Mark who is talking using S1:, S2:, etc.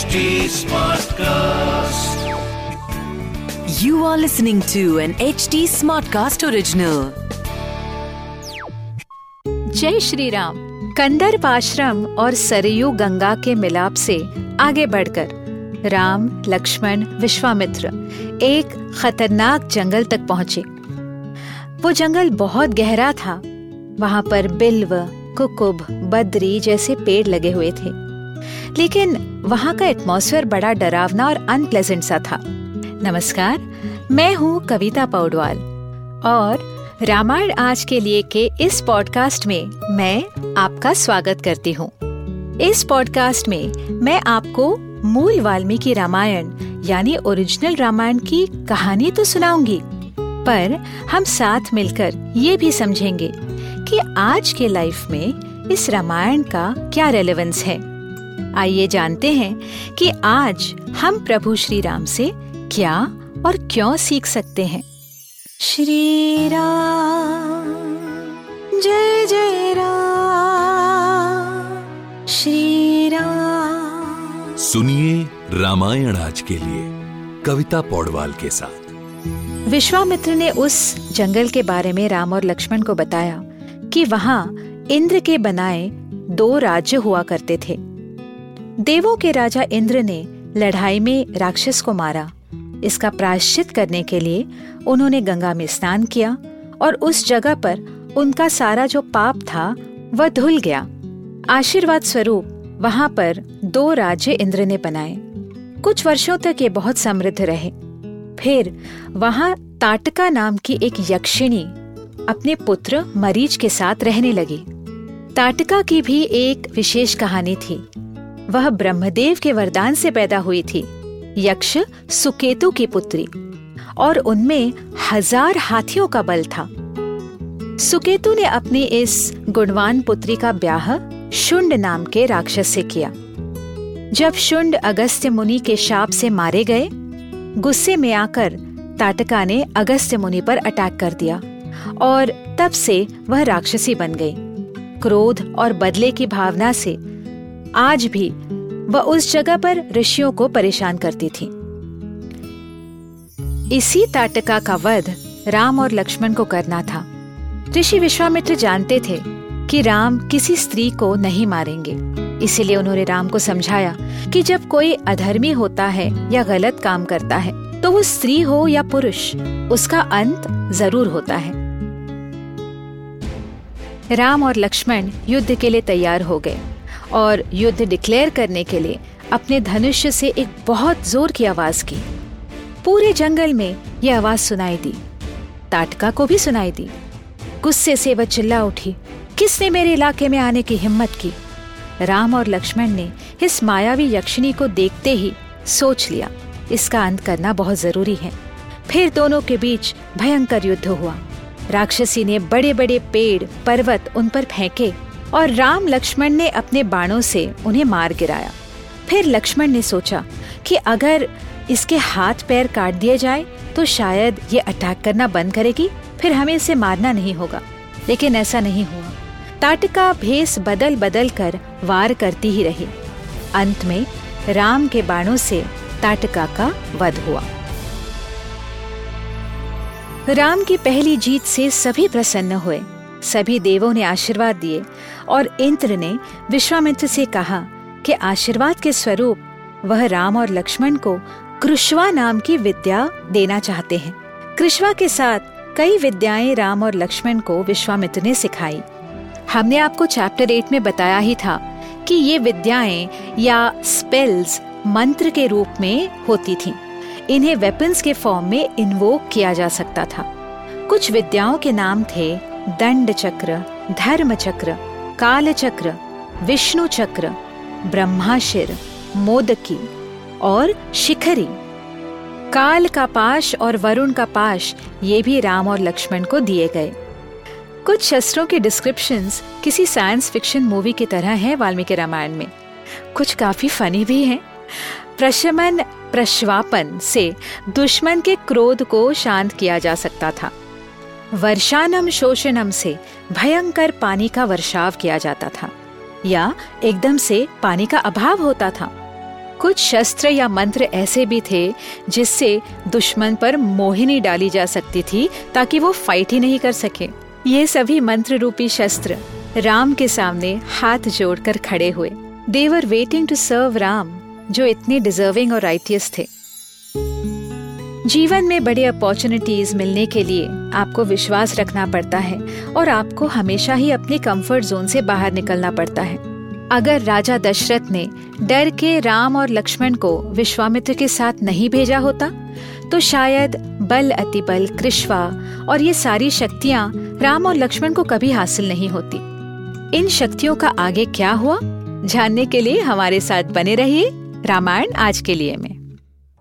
S1: HD Smartcast.
S2: You are listening to an HD Smartcast original.
S3: जय श्री राम कंदर्प आश्रम और सरयू गंगा के मिलाप से आगे बढ़कर राम लक्ष्मण विश्वामित्र एक खतरनाक जंगल तक पहुँचे वो जंगल बहुत गहरा था वहाँ पर बिल्व कुकुब बद्री जैसे पेड़ लगे हुए थे लेकिन वहाँ का एटमॉस्फेयर बड़ा डरावना और अनप्लेजेंट सा था। नमस्कार, मैं हूँ कविता पौडवाल और रामायण आज के लिए के इस पॉडकास्ट में मैं आपका स्वागत करती हूँ। इस पॉडकास्ट में मैं आपको मूल वाल्मीकि रामायण यानी ओरिजिनल रामायण की कहानी तो सुनाऊँगी, पर हम साथ मिलकर ये भी समझेंगे कि आज के लाइफ में इस रामायण का क्या रेलेवेंस है। आइए जानते हैं कि आज हम प्रभु श्री राम से क्या और क्यों सीख सकते हैं। श्री राम जय जय राम श्री राम
S4: सुनिए रामायण आज के लिए कविता पौडवाल के साथ।
S3: विश्वामित्र ने उस जंगल के बारे में राम और लक्ष्मण को बताया कि वहाँ इंद्र के बनाए दो राज्य हुआ करते थे। देवों के राजा इंद्र ने लड़ाई में राक्षस को मारा। इसका प्रायश्चित करने के लिए उन्होंने गंगा में स्नान किया और उस जगह पर उनका सारा जो पाप था, वह धुल गया। आशीर्वाद स्वरूप वहाँ पर दो राज्य इंद्र ने बनाए। कुछ वर्षों तक ये बहुत समृद्ध रहे। फिर वहाँ ताटका नाम की एक यक्षिणी अपने पुत्र मरीच के साथ रहने लगी। ताटका की भी एक विशेष कहानी थी। वह ब्रह्मदेव के वरदान से पैदा हुई थी, यक्ष सुकेतु की पुत्री, और उनमें हज़ार हाथियों का बल था। सुकेतु ने अपनी इस गुणवान पुत्री का ब्याह शुंड नाम के राक्षस से किया। जब शुंड अगस्त्य मुनि के शाप से मारे गए, गुस्से में आकर ताटका ने अगस्त्य मुनि पर अटैक कर दिया, और तब से वह राक्षसी बन गई। क्रोध और बदले की भावना से आज भी वह उस जगह पर ऋषियों को परेशान करती थी। इसी ताटका का वध राम और लक्ष्मण को करना था। ऋषि विश्वामित्र जानते थे कि राम किसी स्त्री को नहीं मारेंगे। इसीलिए उन्होंने राम को समझाया कि जब कोई अधर्मी होता है या गलत काम करता है तो वो स्त्री हो या पुरुष, उसका अंत ज़रूर होता है। राम और लक्ष्मण युद्ध के लिए तैयार हो गए। और युद्ध डिक्लेयर करने के लिए अपने धनुष्य से एक बहुत ज़ोर की आवाज़ की। पूरे जंगल में यह आवाज़ सुनाई दी। ताटका को भी सुनाई दी। गुस्से से वह चिल्ला उठी, किसने मेरे इलाके में आने की हिम्मत की? राम और लक्ष्मण ने इस मायावी यक्षिणी को देखते ही सोच लिया, इसका अंत करना बहुत ज़रूरी है। फिर दोनों के बीच भयंकर युद्ध हुआ। राक्षसी ने बड़े बड़े पेड़, पर्वत उन पर फेंके और राम लक्ष्मण ने अपने बाणों से उन्हें मार गिराया। फिर लक्ष्मण ने सोचा कि अगर इसके हाथ पैर काट दिए जाए तो शायद ये अटैक करना बंद करेगी, फिर हमें इसे मारना नहीं होगा। लेकिन ऐसा नहीं हुआ। ताटका भेस बदल बदल कर वार करती ही रही। अंत में राम के बाणों से ताटका का वध हुआ। राम की पहली जीत से सभी प्रसन्न हुए। सभी देवों ने आशीर्वाद दिए और इंद्र ने विश्वामित्र से कहा कि आशीर्वाद के स्वरूप वह राम और लक्ष्मण को कृष्वा नाम की विद्या देना चाहते हैं। कृष्वा के साथ कई विद्याएँ राम और लक्ष्मण को विश्वामित्र ने सिखाई। हमने आपको चैप्टर एट में बताया ही था कि ये विद्याएँ या स्पेल्स मंत्र के रूप में होती थीं। इन्हें वेपन्स के फॉर्म में इन्वोक किया जा सकता था। कुछ विद्याओं के नाम थे दंड चक्र धर्म चक्र काल चक्र विष्णु चक्र ब्रह्माशिर, मोदकी और शिखरी। काल का पाश और वरुण का पाश, ये भी राम और लक्ष्मण को दिए गए। कुछ शस्त्रों के डिस्क्रिप्शंस किसी साइंस फिक्शन मूवी की तरह हैं वाल्मीकि रामायण में। कुछ काफ़ी फनी भी हैं। प्रशमन, प्रश्वापन से दुश्मन के क्रोध को शांत किया जा सकता था। वर्षानम शोषणम से भयंकर पानी का वर्षाव किया जाता था, या एकदम से पानी का अभाव होता था। कुछ शस्त्र या मंत्र ऐसे भी थे जिससे दुश्मन पर मोहिनी डाली जा सकती थी ताकि वो फाइट ही नहीं कर सके। ये सभी मंत्र रूपी शस्त्र राम के सामने हाथ जोड़कर खड़े हुए। They were waiting to serve Ram जो इतने डिजर्विंग और राइटियस थे। जीवन में बड़े अपॉर्चुनिटीज़ मिलने के लिए आपको विश्वास रखना पड़ता है और आपको हमेशा ही अपने कंफर्ट जोन से बाहर निकलना पड़ता है। अगर राजा दशरथ ने डर के राम और लक्ष्मण को विश्वामित्र के साथ नहीं भेजा होता तो शायद बल, अतिबल, कृष्वा और ये सारी शक्तियाँ राम और लक्ष्मण को कभी हासिल नहीं होती। इन शक्तियों का आगे क्या हुआ? जानने के लिए हमारे साथ बने रहिए रामायण आज के लिए में।